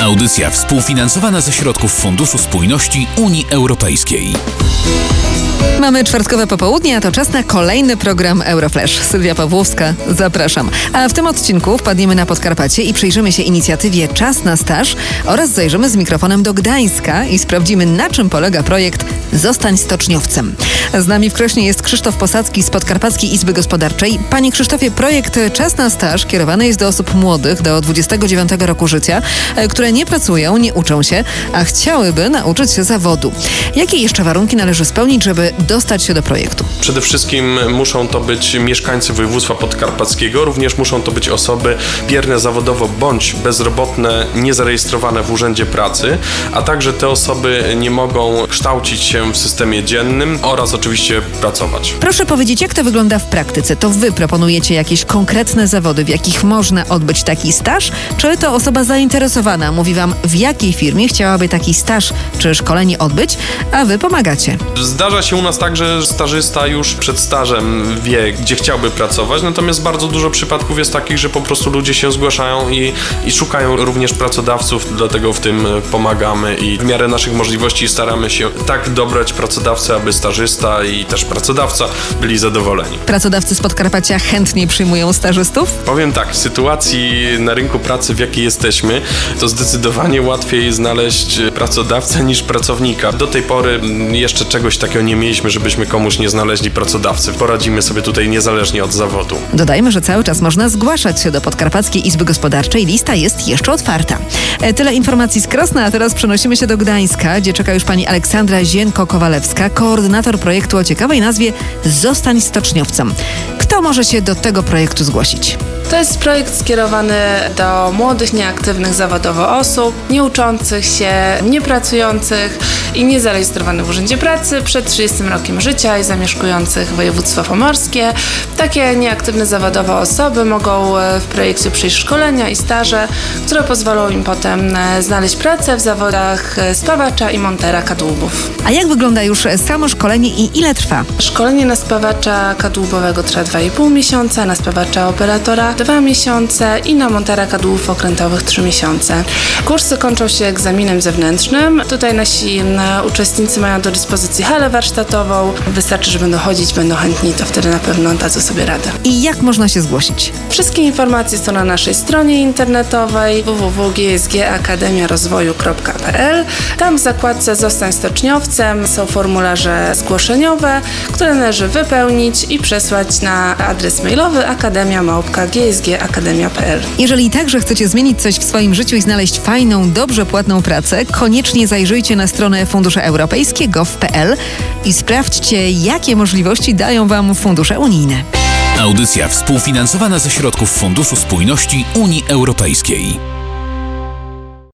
Audycja współfinansowana ze środków Funduszu Spójności Unii Europejskiej. Mamy czwartkowe popołudnie, a to czas na kolejny program Euroflash. Sylwia Pawłowska, zapraszam. A w tym odcinku wpadniemy na Podkarpacie i przyjrzymy się inicjatywie Czas na staż oraz zajrzymy z mikrofonem do Gdańska i sprawdzimy, na czym polega projekt Zostań stoczniowcem. Z nami w Krośnie jest Krzysztof Posadzki z Podkarpackiej Izby Gospodarczej. Panie Krzysztofie, projekt Czas na staż kierowany jest do osób młodych do 29 roku życia, e, które nie pracują, nie uczą się, a chciałyby nauczyć się zawodu. Jakie jeszcze warunki należy spełnić, żeby dostać się do projektu? Przede wszystkim muszą to być mieszkańcy województwa podkarpackiego, również muszą to być osoby bierne zawodowo bądź bezrobotne, niezarejestrowane w Urzędzie Pracy, a także te osoby nie mogą kształcić się w systemie dziennym oraz oczywiście pracować. Proszę powiedzieć, jak to wygląda w praktyce? To wy proponujecie jakieś konkretne zawody, w jakich można odbyć taki staż? Czy to osoba zainteresowana mówi wam, w jakiej firmie chciałaby taki staż czy szkolenie odbyć, a wy pomagacie? Zdarza się u nas tak, że stażysta już przed stażem wie, gdzie chciałby pracować, natomiast bardzo dużo przypadków jest takich, że po prostu ludzie się zgłaszają i, i szukają również pracodawców, dlatego w tym pomagamy i w miarę naszych możliwości staramy się tak dobrać pracodawcę, aby stażysta i też pracodawca byli zadowoleni. Pracodawcy z Podkarpacia chętnie przyjmują stażystów? Powiem tak, w sytuacji na rynku pracy, w jakiej jesteśmy, to zdecydowanie łatwiej znaleźć pracodawcę niż pracownika. Do tej pory jeszcze czegoś takiego nie mieliśmy, żebyśmy komuś nie znaleźli pracodawcy. Poradzimy sobie tutaj niezależnie od zawodu. Dodajmy, że cały czas można zgłaszać się do Podkarpackiej Izby Gospodarczej. Lista jest jeszcze otwarta. E, Tyle informacji z Krosna, a teraz przenosimy się do Gdańska, gdzie czeka już pani Aleksandra Zienko-Kowalewska, koordynator projektu o ciekawej nazwie Zostań stoczniowcem. Kto może się do tego projektu zgłosić? To jest projekt skierowany do młodych, nieaktywnych zawodowo osób, nieuczących się, niepracujących i niezarejestrowanych w Urzędzie Pracy przed 30 rokiem życia i zamieszkujących województwo pomorskie. Takie nieaktywne zawodowo osoby mogą e, w projekcie przejść szkolenia i staże, które pozwolą im potem e, znaleźć pracę w zawodach e, spawacza i montera kadłubów. A jak wygląda już samo szkolenie i ile trwa? Szkolenie na spawacza kadłubowego trwa 2,5 miesiąca, na spawacza operatora 2 miesiące i na montera kadłubów okrętowych 3 miesiące. Kursy kończą się egzaminem zewnętrznym. Tutaj nasi e, uczestnicy mają do dyspozycji halę warsztatową. Wystarczy, że będą chodzić, będą chętni, to wtedy na pewno dadzą sobie radę. I jak można się zgłosić? Wszystkie informacje są na naszej stronie internetowej www.gsgakademiarozwoju.pl. Tam w zakładce Zostań stoczniowcem są formularze zgłoszeniowe, które należy wypełnić i przesłać na adres mailowy Jeżeli także chcecie zmienić coś w swoim życiu i znaleźć fajną, dobrze płatną pracę, koniecznie zajrzyjcie na stronę Fundusze Europejskie gov.pl i sprawdźcie, jakie możliwości dają Wam fundusze unijne. Audycja współfinansowana ze środków Funduszu Spójności Unii Europejskiej.